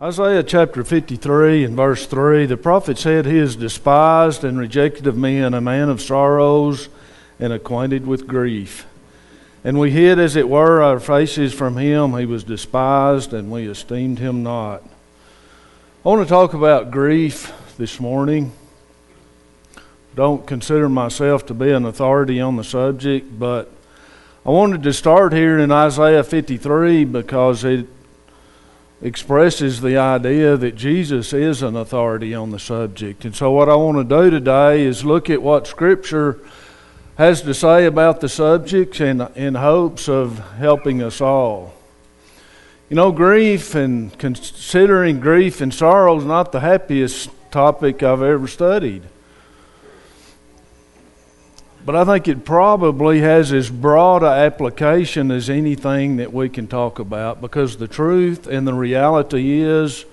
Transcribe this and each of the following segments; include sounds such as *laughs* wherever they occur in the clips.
Isaiah chapter 53 and verse 3 the prophet said, He is despised and rejected of men, a man of sorrows and acquainted with grief. And we hid, as it were, our faces from him. He was despised, and we esteemed him not. I want to talk about grief this morning. Don't consider myself to be an authority on the subject, but I wanted to start here in Isaiah 53 because it expresses the idea that Jesus is an authority on the subject. And so, what I want to do today is look at what Scripture has to say about the subject in, in hopes of helping us all. You know, grief and considering grief and sorrow is not the happiest topic I've ever studied. But I think it probably has as broad an application as anything that we can talk about because the truth and the reality is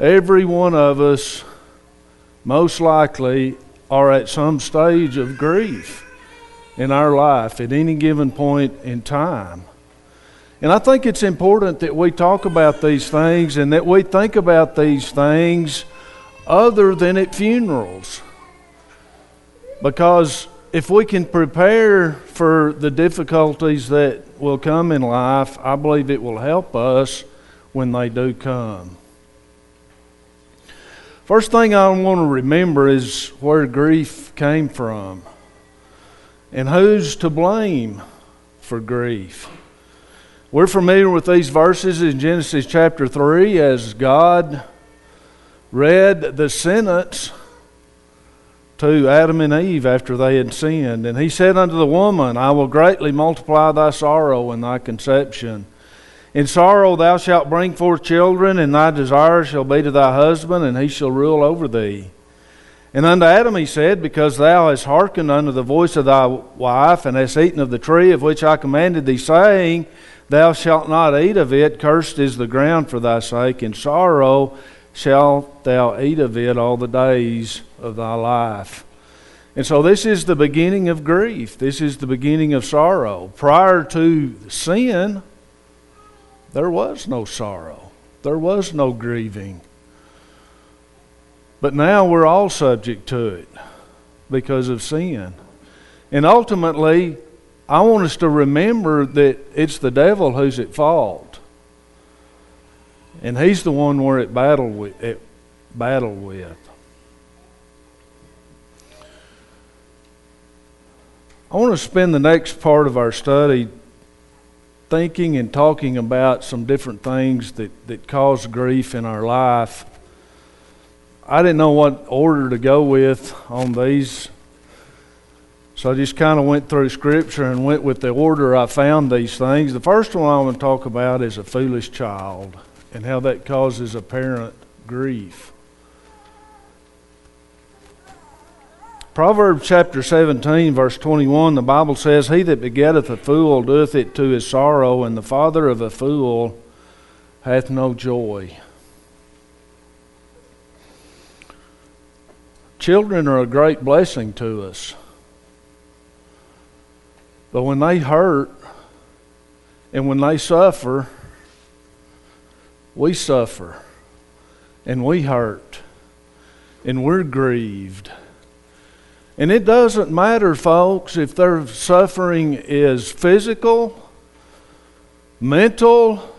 every one of us most likely are at some stage of grief in our life at any given point in time. And I think it's important that we talk about these things and that we think about these things other than at funerals. Because if we can prepare for the difficulties that will come in life, I believe it will help us when they do come. First thing I want to remember is where grief came from and who's to blame for grief. We're familiar with these verses in Genesis chapter 3 as God read the sentence to Adam and Eve after they had sinned. And he said unto the woman, I will greatly multiply thy sorrow and thy conception. In sorrow thou shalt bring forth children, and thy desire shall be to thy husband, and he shall rule over thee. And unto Adam he said, Because thou hast hearkened unto the voice of thy wife, and hast eaten of the tree of which I commanded thee, saying, Thou shalt not eat of it, cursed is the ground for thy sake, in sorrow shalt thou eat of it all the days of thy life. And so, this is the beginning of grief. This is the beginning of sorrow. Prior to sin, there was no sorrow, there was no grieving. But now we're all subject to it because of sin. And ultimately, I want us to remember that it's the devil who's at fault. And he's the one we're at battle with. At battle with. I want to spend the next part of our study thinking and talking about some different things that, that cause grief in our life. I didn't know what order to go with on these, so I just kind of went through Scripture and went with the order I found these things. The first one I want to talk about is a foolish child and how that causes a parent grief. Proverbs chapter 17, verse 21, the Bible says, He that begetteth a fool doeth it to his sorrow, and the father of a fool hath no joy. Children are a great blessing to us. But when they hurt and when they suffer, we suffer and we hurt and we're grieved. And it doesn't matter, folks, if their suffering is physical, mental,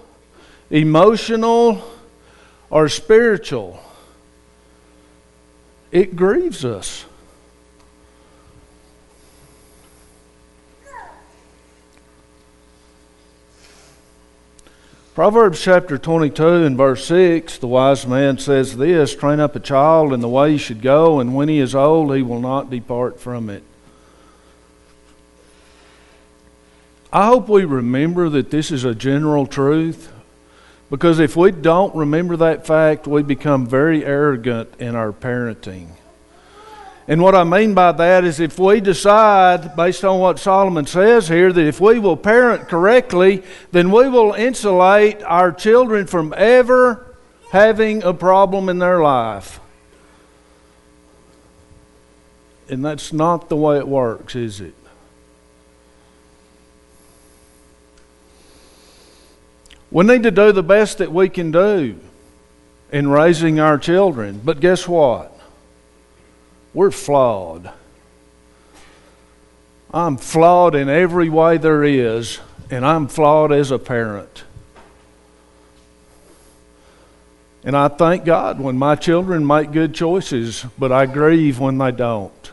emotional, or spiritual. It grieves us. Proverbs chapter 22 and verse 6, the wise man says this Train up a child in the way he should go, and when he is old, he will not depart from it. I hope we remember that this is a general truth, because if we don't remember that fact, we become very arrogant in our parenting. And what I mean by that is if we decide, based on what Solomon says here, that if we will parent correctly, then we will insulate our children from ever having a problem in their life. And that's not the way it works, is it? We need to do the best that we can do. in raising our children. But guess what? We're flawed. I'm flawed in every way there is, and I'm flawed as a parent. And I thank God when my children make good choices, but I grieve when they don't.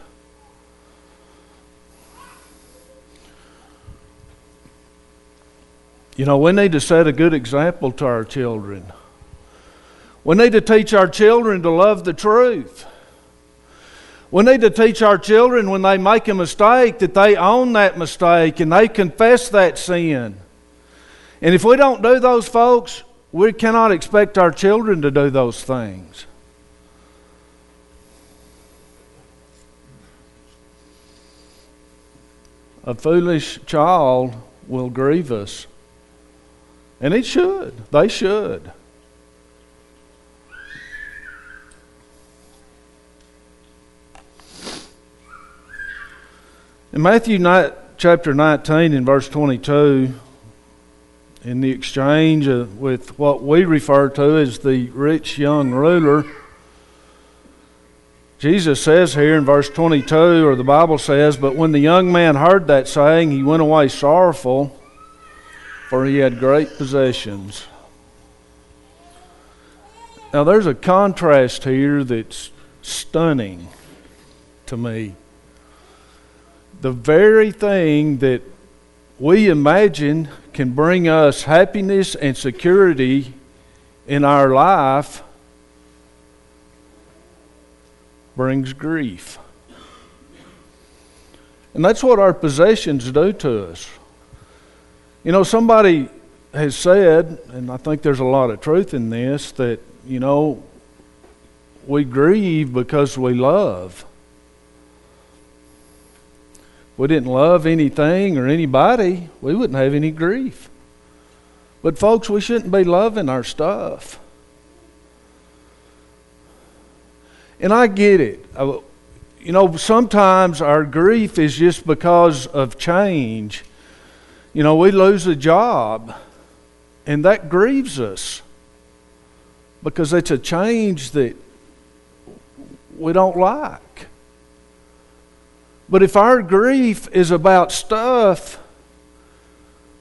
You know, we need to set a good example to our children. We need to teach our children to love the truth. We need to teach our children when they make a mistake that they own that mistake and they confess that sin. And if we don't do those, folks, we cannot expect our children to do those things. A foolish child will grieve us. And it should. They should. In Matthew chapter 19, in verse 22, in the exchange with what we refer to as the rich young ruler, Jesus says here in verse 22, or the Bible says, But when the young man heard that saying, he went away sorrowful for he had great possessions. Now, there's a contrast here that's stunning to me. The very thing that we imagine can bring us happiness and security in our life brings grief. And that's what our possessions do to us. You know, somebody has said, and I think there's a lot of truth in this, that, you know, we grieve because we love. We didn't love anything or anybody, we wouldn't have any grief. But, folks, we shouldn't be loving our stuff. And I get it. You know, sometimes our grief is just because of change you know, we lose a job, and that grieves us because it's a change that we don't like. But if our grief is about stuff,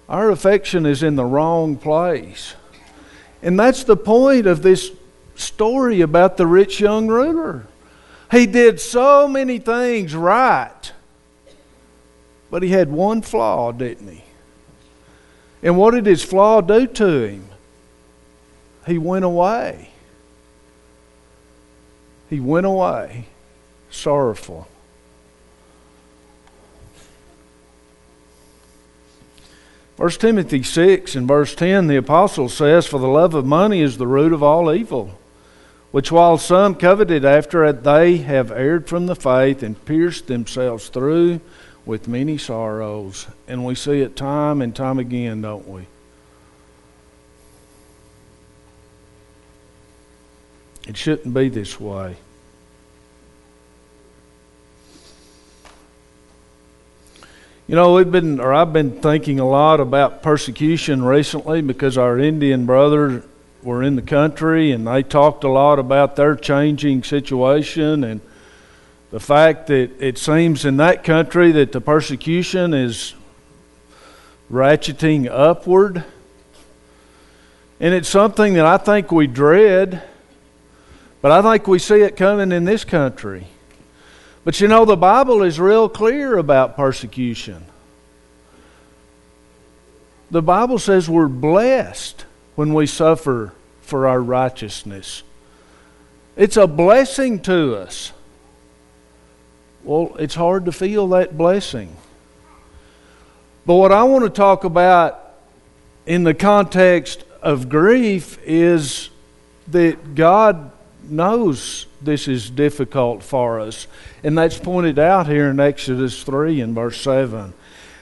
our affection is in the wrong place. And that's the point of this story about the rich young ruler. He did so many things right, but he had one flaw, didn't he? And what did his flaw do to him? He went away. He went away sorrowful. First Timothy 6 and verse 10, the apostle says, For the love of money is the root of all evil, which while some coveted after it, they have erred from the faith and pierced themselves through with many sorrows. And we see it time and time again, don't we? It shouldn't be this way. You know, we've been, or I've been thinking a lot about persecution recently because our Indian brothers were in the country and they talked a lot about their changing situation and the fact that it seems in that country that the persecution is ratcheting upward. And it's something that I think we dread, but I think we see it coming in this country. But you know, the Bible is real clear about persecution. The Bible says we're blessed when we suffer for our righteousness. It's a blessing to us. Well, it's hard to feel that blessing. But what I want to talk about in the context of grief is that God knows this is difficult for us. And that's pointed out here in Exodus 3 and verse 7.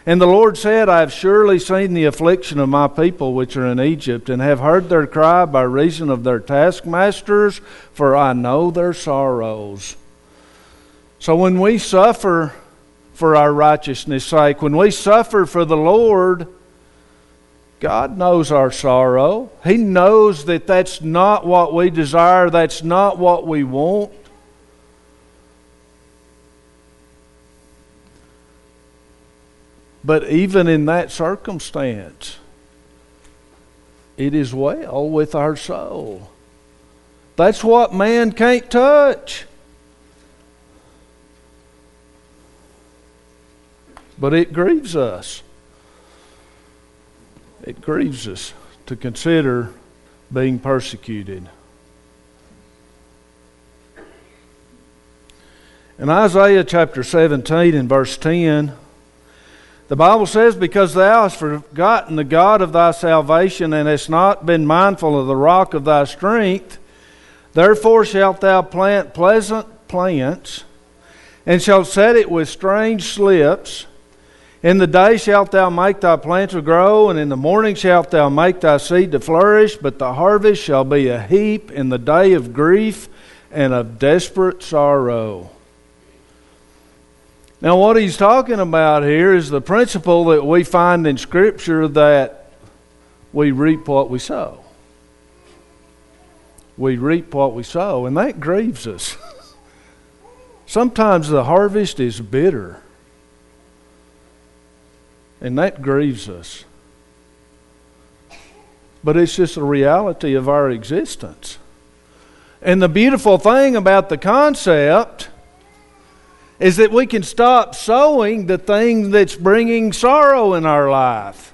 And the Lord said, I have surely seen the affliction of my people which are in Egypt, and have heard their cry by reason of their taskmasters, for I know their sorrows. So when we suffer for our righteousness' sake, when we suffer for the Lord, God knows our sorrow. He knows that that's not what we desire, that's not what we want. But even in that circumstance, it is well with our soul. That's what man can't touch. But it grieves us. It grieves us to consider being persecuted. In Isaiah chapter 17 and verse 10, the Bible says, Because thou hast forgotten the God of thy salvation, and hast not been mindful of the rock of thy strength, therefore shalt thou plant pleasant plants, and shalt set it with strange slips. In the day shalt thou make thy plant to grow, and in the morning shalt thou make thy seed to flourish, but the harvest shall be a heap in the day of grief and of desperate sorrow. Now, what he's talking about here is the principle that we find in Scripture that we reap what we sow. We reap what we sow, and that grieves us. *laughs* Sometimes the harvest is bitter, and that grieves us. But it's just a reality of our existence. And the beautiful thing about the concept is that we can stop sowing the thing that's bringing sorrow in our life.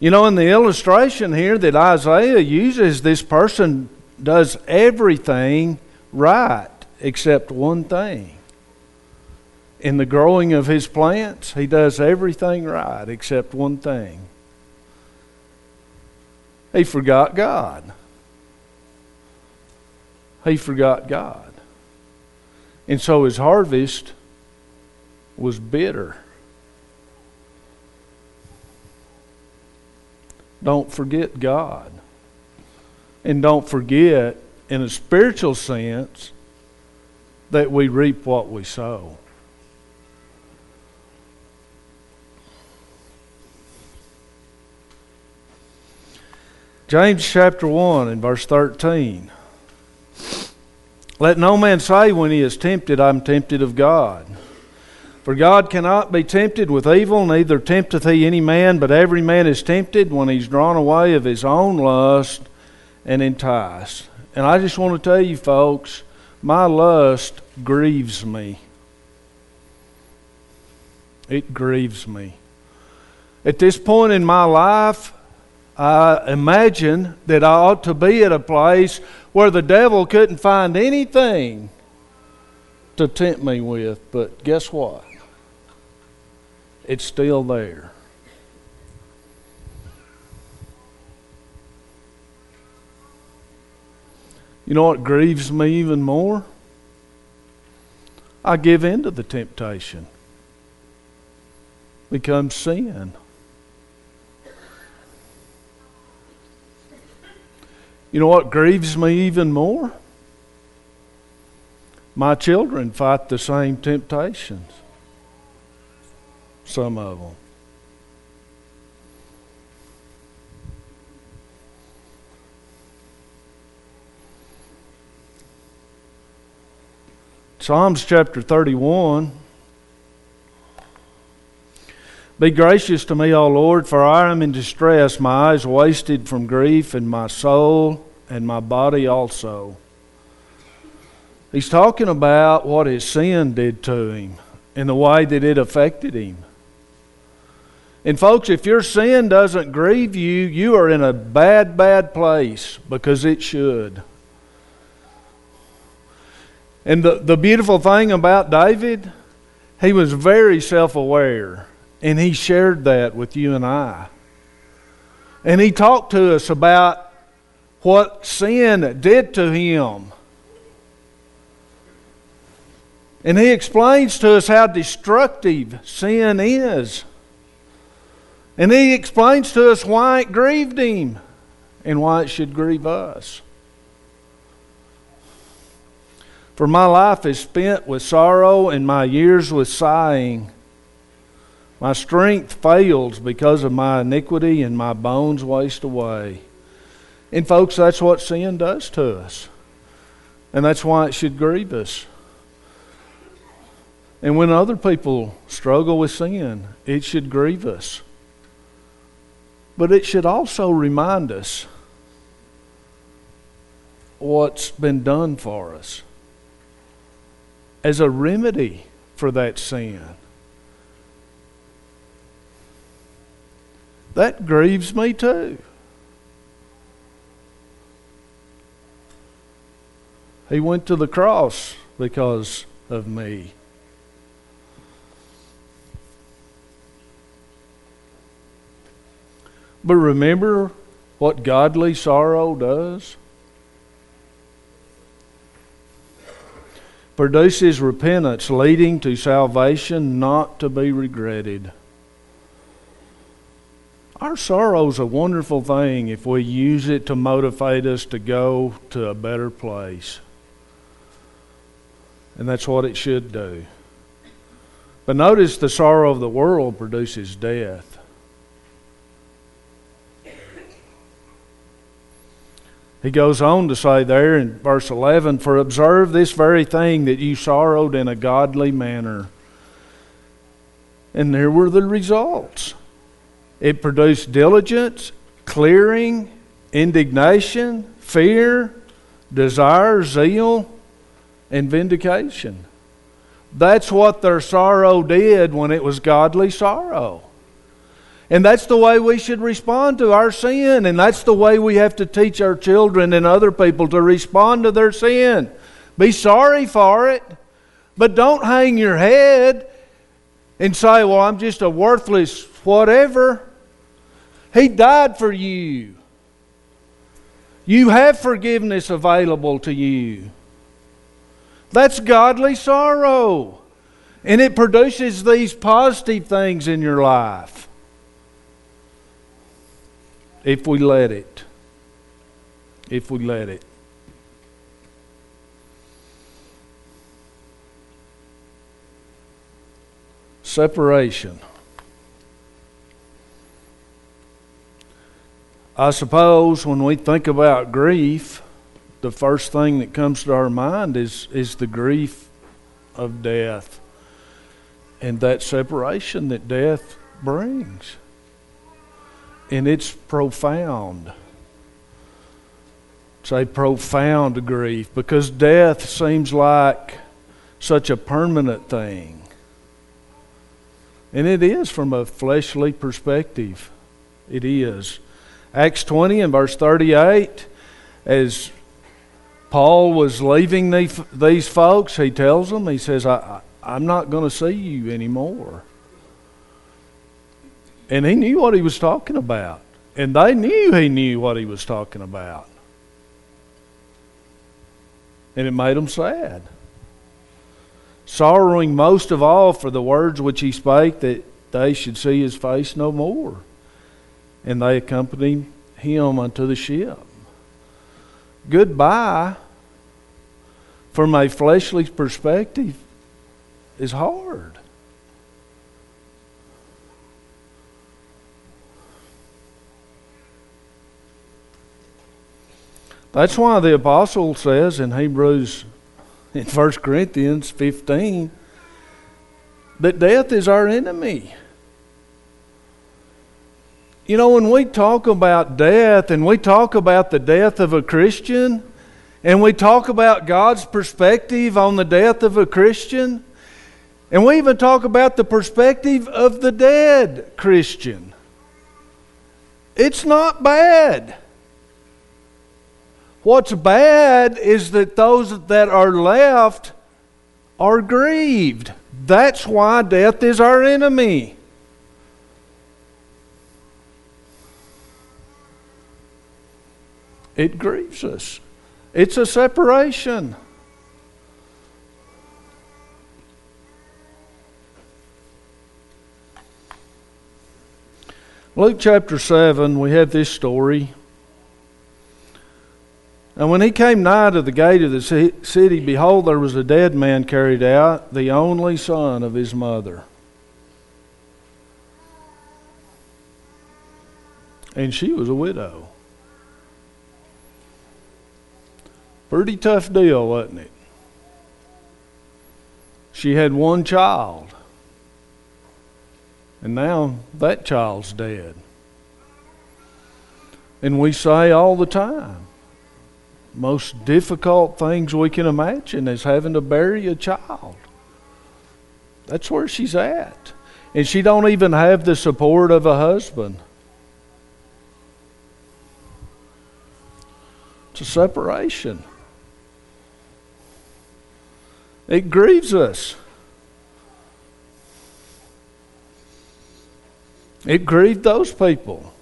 You know, in the illustration here that Isaiah uses, this person does everything right except one thing. In the growing of his plants, he does everything right except one thing. He forgot God he forgot God. And so his harvest was bitter. Don't forget God. And don't forget, in a spiritual sense, that we reap what we sow. James chapter 1 and verse 13. Let no man say when he is tempted, I'm tempted of God. For God cannot be tempted with evil, neither tempteth he any man, but every man is tempted when he's drawn away of his own lust and enticed. And I just want to tell you, folks, my lust grieves me. It grieves me. At this point in my life, I imagine that I ought to be at a place where the devil couldn't find anything to tempt me with. But guess what? It's still there. You know what grieves me even more? I give in to the temptation. Becomes sin. You know what grieves me even more? My children fight the same temptations. Some of them. Psalms chapter 31 Be gracious to me, O Lord, for I am in distress, my eyes wasted from grief, and my soul and my body also. He's talking about what his sin did to him and the way that it affected him. And, folks, if your sin doesn't grieve you, you are in a bad, bad place because it should. And the, the beautiful thing about David, he was very self aware. And he shared that with you and I. And he talked to us about what sin did to him. And he explains to us how destructive sin is. And he explains to us why it grieved him and why it should grieve us. For my life is spent with sorrow and my years with sighing My strength fails because of my iniquity, and my bones waste away. And, folks, that's what sin does to us. And that's why it should grieve us. And when other people struggle with sin, it should grieve us. But it should also remind us what's been done for us as a remedy for that sin. That grieves me too. He went to the cross because of me. But remember what godly sorrow does? Produces repentance leading to salvation not to be regretted. Our sorrow is a wonderful thing if we use it to motivate us to go to a better place. And that's what it should do. But notice the sorrow of the world produces death. He goes on to say there in verse 11 For observe this very thing that you sorrowed in a godly manner. And there were the results. It produced diligence, clearing, indignation, fear, desire, zeal, and vindication. That's what their sorrow did when it was godly sorrow. And that's the way we should respond to our sin. And that's the way we have to teach our children and other people to respond to their sin. Be sorry for it, but don't hang your head and say, Well, I'm just a worthless whatever. He died for you. You have forgiveness available to you. That's godly sorrow. And it produces these positive things in your life. If we let it. If we let it. Separation. I suppose when we think about grief, the first thing that comes to our mind is, is the grief of death and that separation that death brings. And it's profound. It's a profound grief because death seems like such a permanent thing. And it is from a fleshly perspective. It is. Acts 20 and verse 38, as Paul was leaving these folks, he tells them, he says, I, I'm not going to see you anymore. And he knew what he was talking about. And they knew he knew what he was talking about. And it made them sad. Sorrowing most of all for the words which he spake that they should see his face no more. And they accompanied him unto the ship goodbye from a fleshly perspective is hard. That's why the apostle says in Hebrews, in 1 Corinthians 15, that death is our enemy. You know, when we talk about death and we talk about the death of a Christian and we talk about God's perspective on the death of a Christian, and we even talk about the perspective of the dead Christian, it's not bad. What's bad is that those that are left are grieved. That's why death is our enemy. it grieves us. It's a separation. Luke chapter 7, we have this story. And when he came nigh to the gate of the city, behold, there was a dead man carried out, the only son of his mother. And she was a widow. Pretty tough deal, wasn't it? She had one child. And now that child's dead. And we say all the time, most difficult things we can imagine is having to bury a child. That's where she's at. And she don't even have the support of a husband. It's a separation. It grieves us. It grieved those people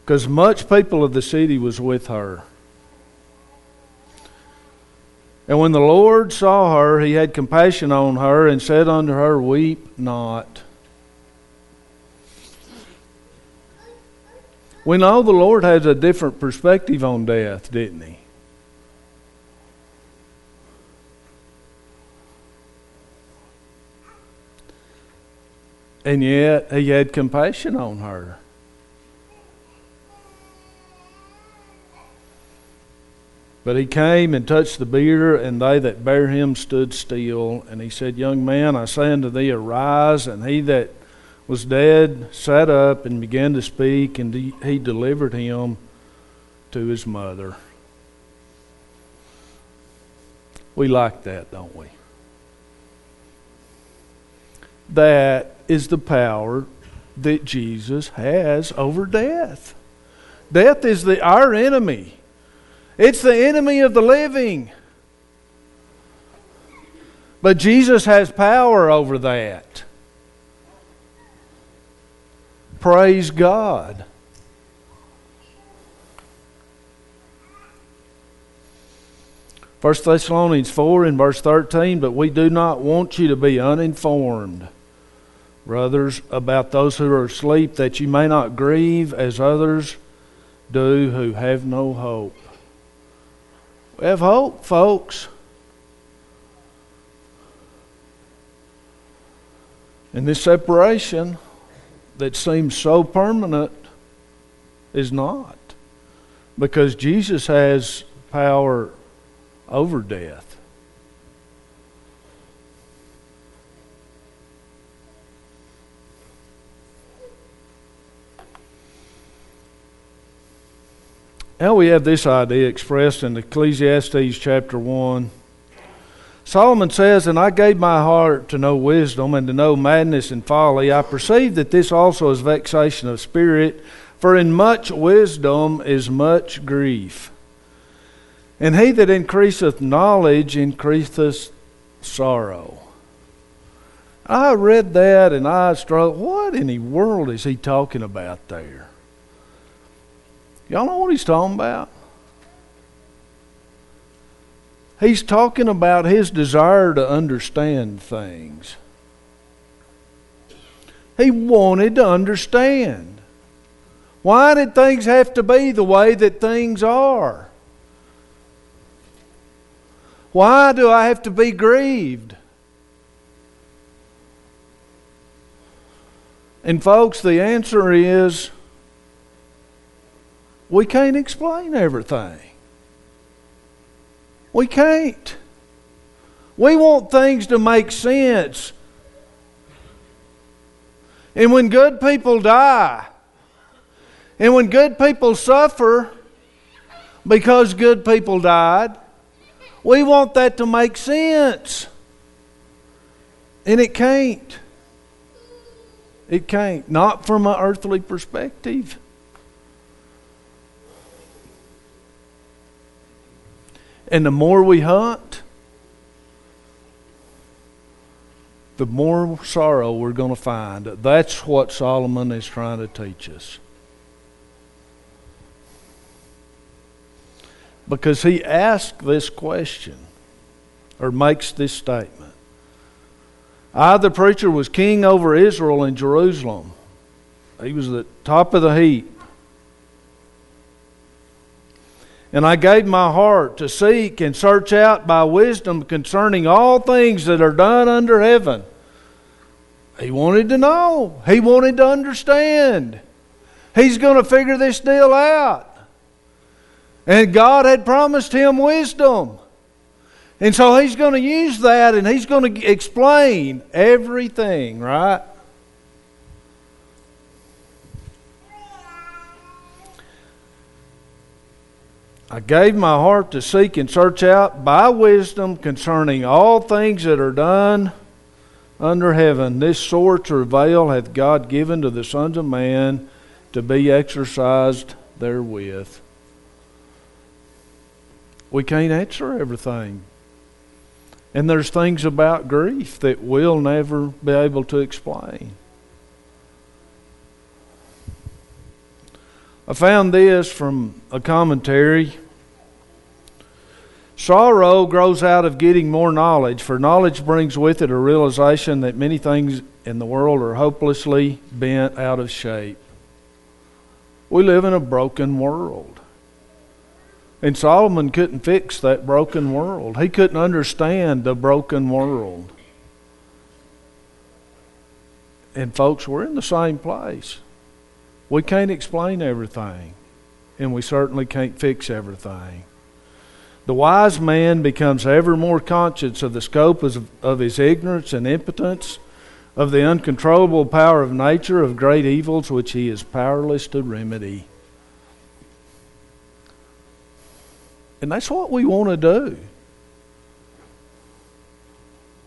because much people of the city was with her. And when the Lord saw her, he had compassion on her and said unto her, Weep not. We know the Lord has a different perspective on death, didn't he? And yet he had compassion on her. But he came and touched the bier, and they that bare him stood still. And he said, Young man, I say unto thee, arise. And he that was dead sat up and began to speak, and he delivered him to his mother. We like that, don't we? That is the power that Jesus has over death. Death is the, our enemy. It's the enemy of the living. But Jesus has power over that. Praise God. First Thessalonians 4 in verse 13, but we do not want you to be uninformed brothers, about those who are asleep, that you may not grieve as others do who have no hope. We have hope, folks. And this separation that seems so permanent is not. Because Jesus has power over death. Now we have this idea expressed in Ecclesiastes chapter 1. Solomon says, And I gave my heart to know wisdom and to know madness and folly. I perceive that this also is vexation of spirit, for in much wisdom is much grief. And he that increaseth knowledge increaseth sorrow. I read that and I struggled. What in the world is he talking about there? Y'all know what he's talking about? He's talking about his desire to understand things. He wanted to understand. Why did things have to be the way that things are? Why do I have to be grieved? And, folks, the answer is we can't explain everything. We can't. We want things to make sense. And when good people die, and when good people suffer because good people died, we want that to make sense. And it can't. It can't. Not from an earthly perspective. And the more we hunt, the more sorrow we're going to find. That's what Solomon is trying to teach us. Because he asked this question, or makes this statement I, the preacher, was king over Israel in Jerusalem. He was the top of the heap. And I gave my heart to seek and search out by wisdom concerning all things that are done under heaven. He wanted to know, he wanted to understand. He's going to figure this deal out. And God had promised him wisdom. And so he's going to use that and he's going to explain everything, right? I gave my heart to seek and search out by wisdom concerning all things that are done under heaven. This sort of veil hath God given to the sons of man to be exercised therewith. We can't answer everything. And there's things about grief that we'll never be able to explain. I found this from a commentary. Sorrow grows out of getting more knowledge, for knowledge brings with it a realization that many things in the world are hopelessly bent out of shape. We live in a broken world. And Solomon couldn't fix that broken world. He couldn't understand the broken world. And folks, we're in the same place. We can't explain everything, and we certainly can't fix everything. The wise man becomes ever more conscious of the scope of, of his ignorance and impotence, of the uncontrollable power of nature, of great evils which he is powerless to remedy. And that's what we want to do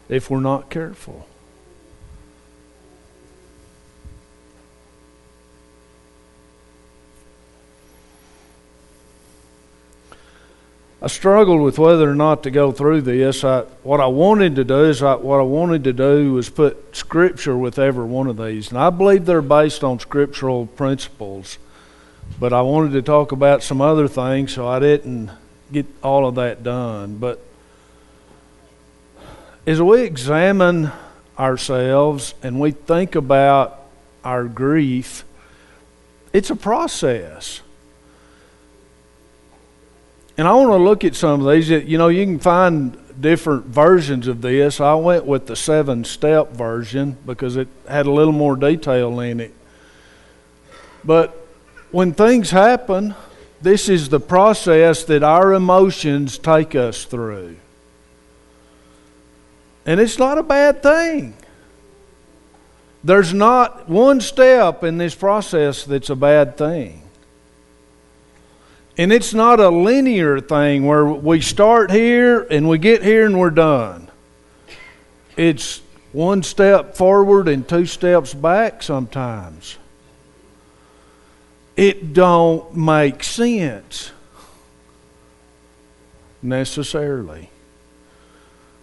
if we're not careful. I struggled with whether or not to go through this. I, what I wanted to do is I, what I wanted to do was put scripture with every one of these, and I believe they're based on scriptural principles. But I wanted to talk about some other things, so I didn't get all of that done. But as we examine ourselves and we think about our grief, it's a process. And I want to look at some of these. You know, you can find different versions of this. I went with the seven step version because it had a little more detail in it. But when things happen, this is the process that our emotions take us through. And it's not a bad thing. There's not one step in this process that's a bad thing. And it's not a linear thing where we start here and we get here and we're done. It's one step forward and two steps back sometimes. It don't make sense necessarily.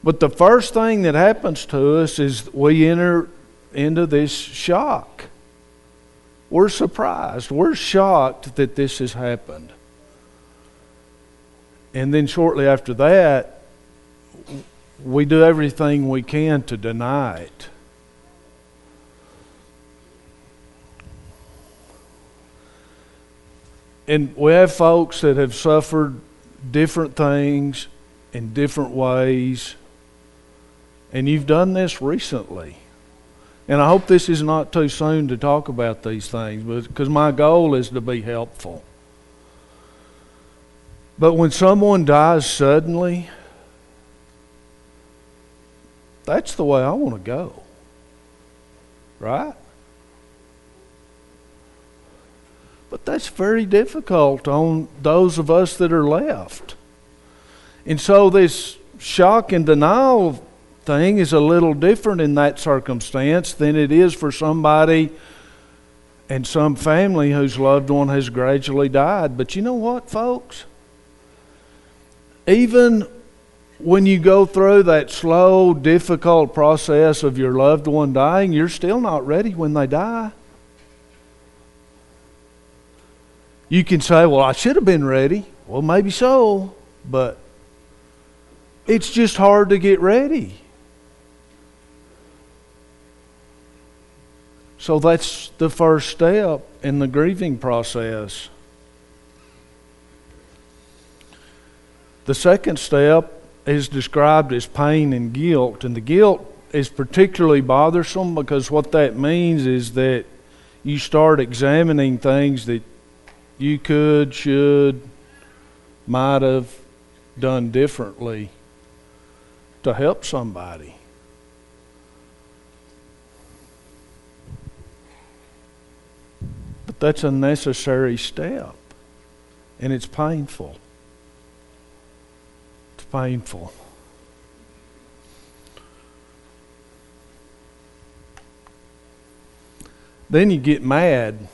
But the first thing that happens to us is we enter into this shock. We're surprised. We're shocked that this has happened. And then shortly after that, we do everything we can to deny it. And we have folks that have suffered different things in different ways. And you've done this recently. And I hope this is not too soon to talk about these things, because my goal is to be helpful. But when someone dies suddenly, that's the way I want to go. Right? But that's very difficult on those of us that are left. And so this shock and denial thing is a little different in that circumstance than it is for somebody and some family whose loved one has gradually died. But you know what, folks? Even when you go through that slow, difficult process of your loved one dying, you're still not ready when they die. You can say, Well, I should have been ready. Well, maybe so, but it's just hard to get ready. So that's the first step in the grieving process. The second step is described as pain and guilt, and the guilt is particularly bothersome because what that means is that you start examining things that you could, should, might have done differently to help somebody. But that's a necessary step, and it's painful. Painful. Then you get mad.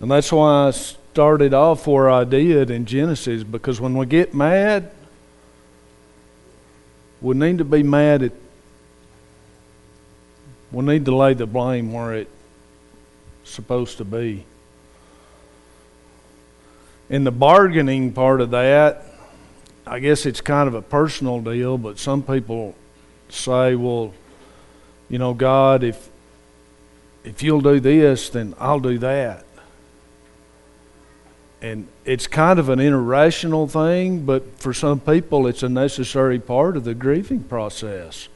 And that's why I started off where I did in Genesis, because when we get mad, we need to be mad at, we need to lay the blame where it's supposed to be. In the bargaining part of that, I guess it's kind of a personal deal, but some people say, well, you know, God, if if you'll do this, then I'll do that. And it's kind of an irrational thing, but for some people, it's a necessary part of the grieving process.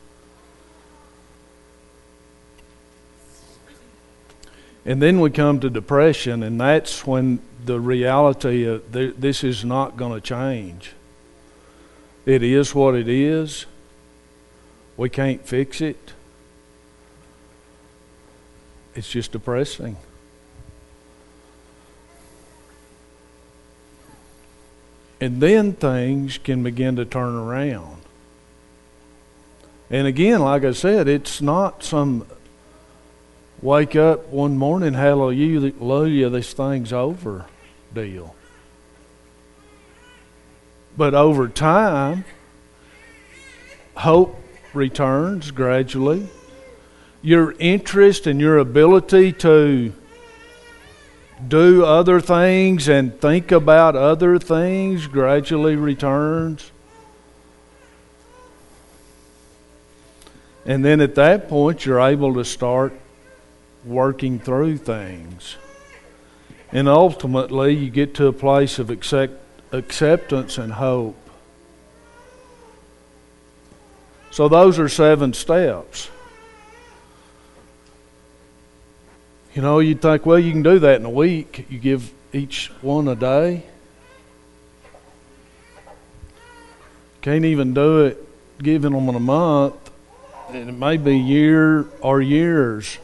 And then we come to depression, and that's when the reality of this is not going to change. It is what it is. We can't fix it. It's just depressing. And then things can begin to turn around. And again, like I said, it's not some wake up one morning, hallelujah, this thing's over deal. But over time, hope returns gradually your interest and your ability to do other things and think about other things gradually returns. And then at that point, you're able to start working through things. And ultimately, you get to a place of accept, acceptance and hope. So, those are seven steps. You know, you'd think, well, you can do that in a week. You give each one a day. Can't even do it giving them in a month. And it may be year or years.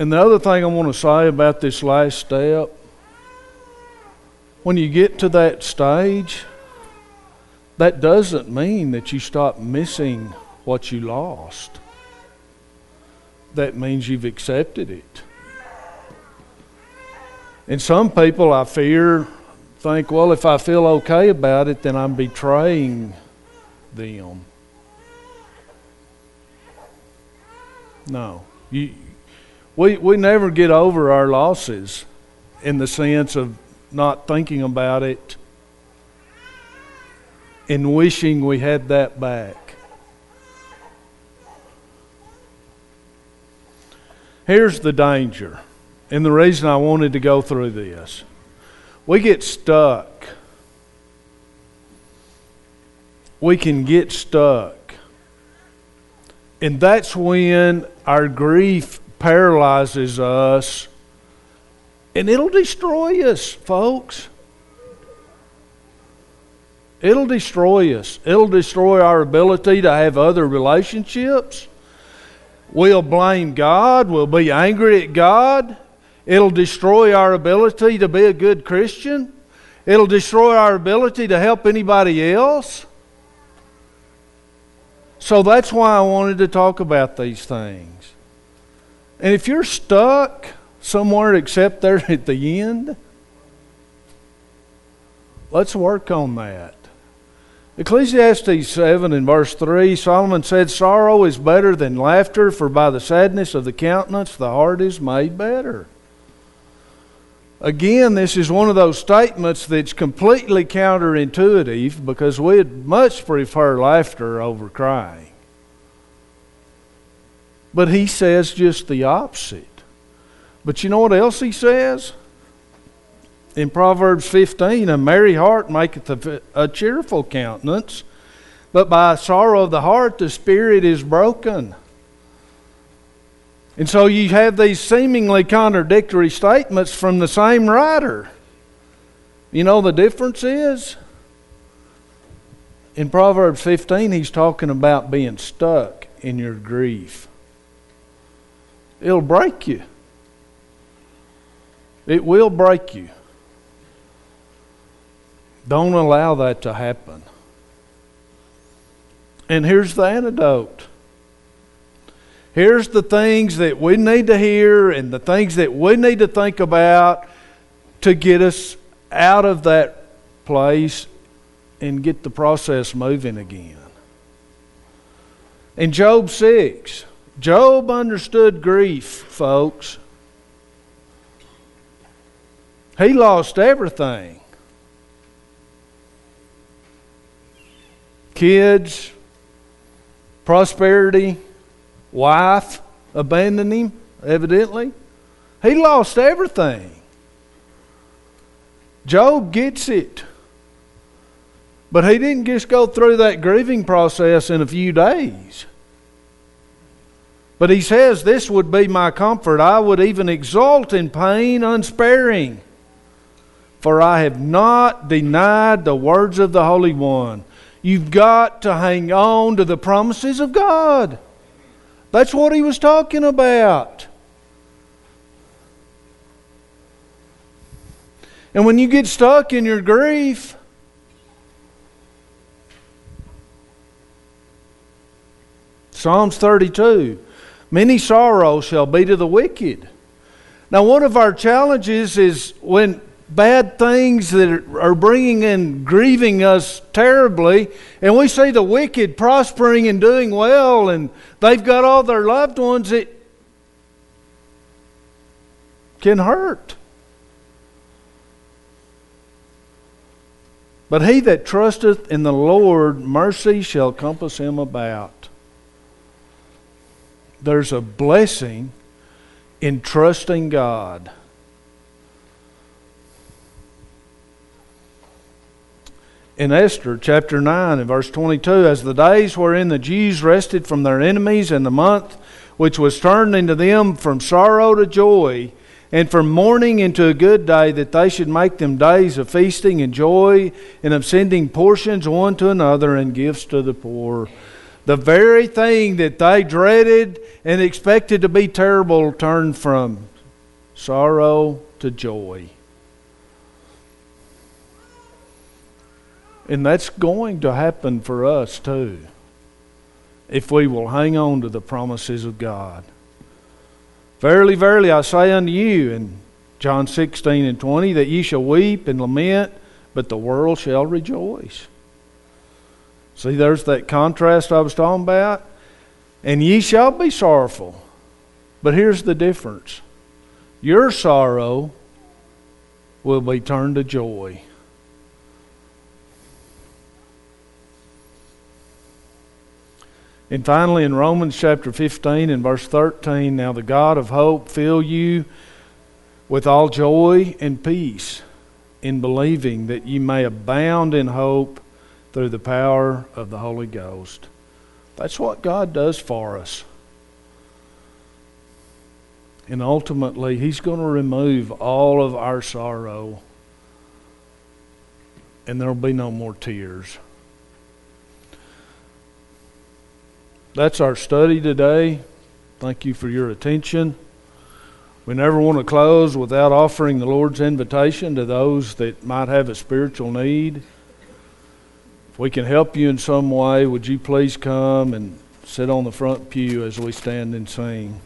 And the other thing I want to say about this last step when you get to that stage, that doesn't mean that you stop missing what you lost that means you've accepted it. And some people, I fear, think, well, if I feel okay about it, then I'm betraying them. No. You, we, we never get over our losses in the sense of not thinking about it and wishing we had that back. Here's the danger, and the reason I wanted to go through this. We get stuck. We can get stuck. And that's when our grief paralyzes us, and it'll destroy us, folks. It'll destroy us. It'll destroy our ability to have other relationships. We'll blame God. We'll be angry at God. It'll destroy our ability to be a good Christian. It'll destroy our ability to help anybody else. So that's why I wanted to talk about these things. And if you're stuck somewhere except there *laughs* at the end, let's work on that. Ecclesiastes 7 and verse 3 Solomon said, Sorrow is better than laughter, for by the sadness of the countenance the heart is made better. Again, this is one of those statements that's completely counterintuitive because we'd much prefer laughter over crying. But he says just the opposite. But you know what else he says? in Proverbs 15, a merry heart maketh a, a cheerful countenance, but by sorrow of the heart the spirit is broken. And so you have these seemingly contradictory statements from the same writer. You know the difference is? In Proverbs 15, he's talking about being stuck in your grief. It'll break you. It will break you. Don't allow that to happen. And here's the antidote. Here's the things that we need to hear and the things that we need to think about to get us out of that place and get the process moving again. In Job 6, Job understood grief, folks. He lost everything kids, prosperity, wife abandoned him, evidently. He lost everything. Job gets it. But he didn't just go through that grieving process in a few days. But he says, This would be my comfort. I would even exult in pain unsparing. For I have not denied the words of the Holy One. You've got to hang on to the promises of God. That's what he was talking about. And when you get stuck in your grief, Psalms 32 Many sorrows shall be to the wicked. Now, one of our challenges is when bad things that are bringing and grieving us terribly, and we see the wicked prospering and doing well, and they've got all their loved ones, it can hurt. But he that trusteth in the Lord, mercy shall compass him about. There's a blessing in trusting God. in Esther chapter 9 and verse 22 as the days wherein the Jews rested from their enemies and the month which was turned into them from sorrow to joy and from mourning into a good day that they should make them days of feasting and joy and of sending portions one to another and gifts to the poor the very thing that they dreaded and expected to be terrible turned from sorrow to joy And that's going to happen for us too, if we will hang on to the promises of God. Verily, verily, I say unto you, in John 16 and 20, that ye shall weep and lament, but the world shall rejoice. See, there's that contrast I was talking about. And ye shall be sorrowful. But here's the difference your sorrow will be turned to joy. And finally, in Romans chapter 15 and verse 13, now the God of hope fill you with all joy and peace in believing that you may abound in hope through the power of the Holy Ghost. That's what God does for us. And ultimately, He's going to remove all of our sorrow, and there will be no more tears. That's our study today. Thank you for your attention. We never want to close without offering the Lord's invitation to those that might have a spiritual need. We can help you in some way, would you please come and sit on the front pew as we stand and sing?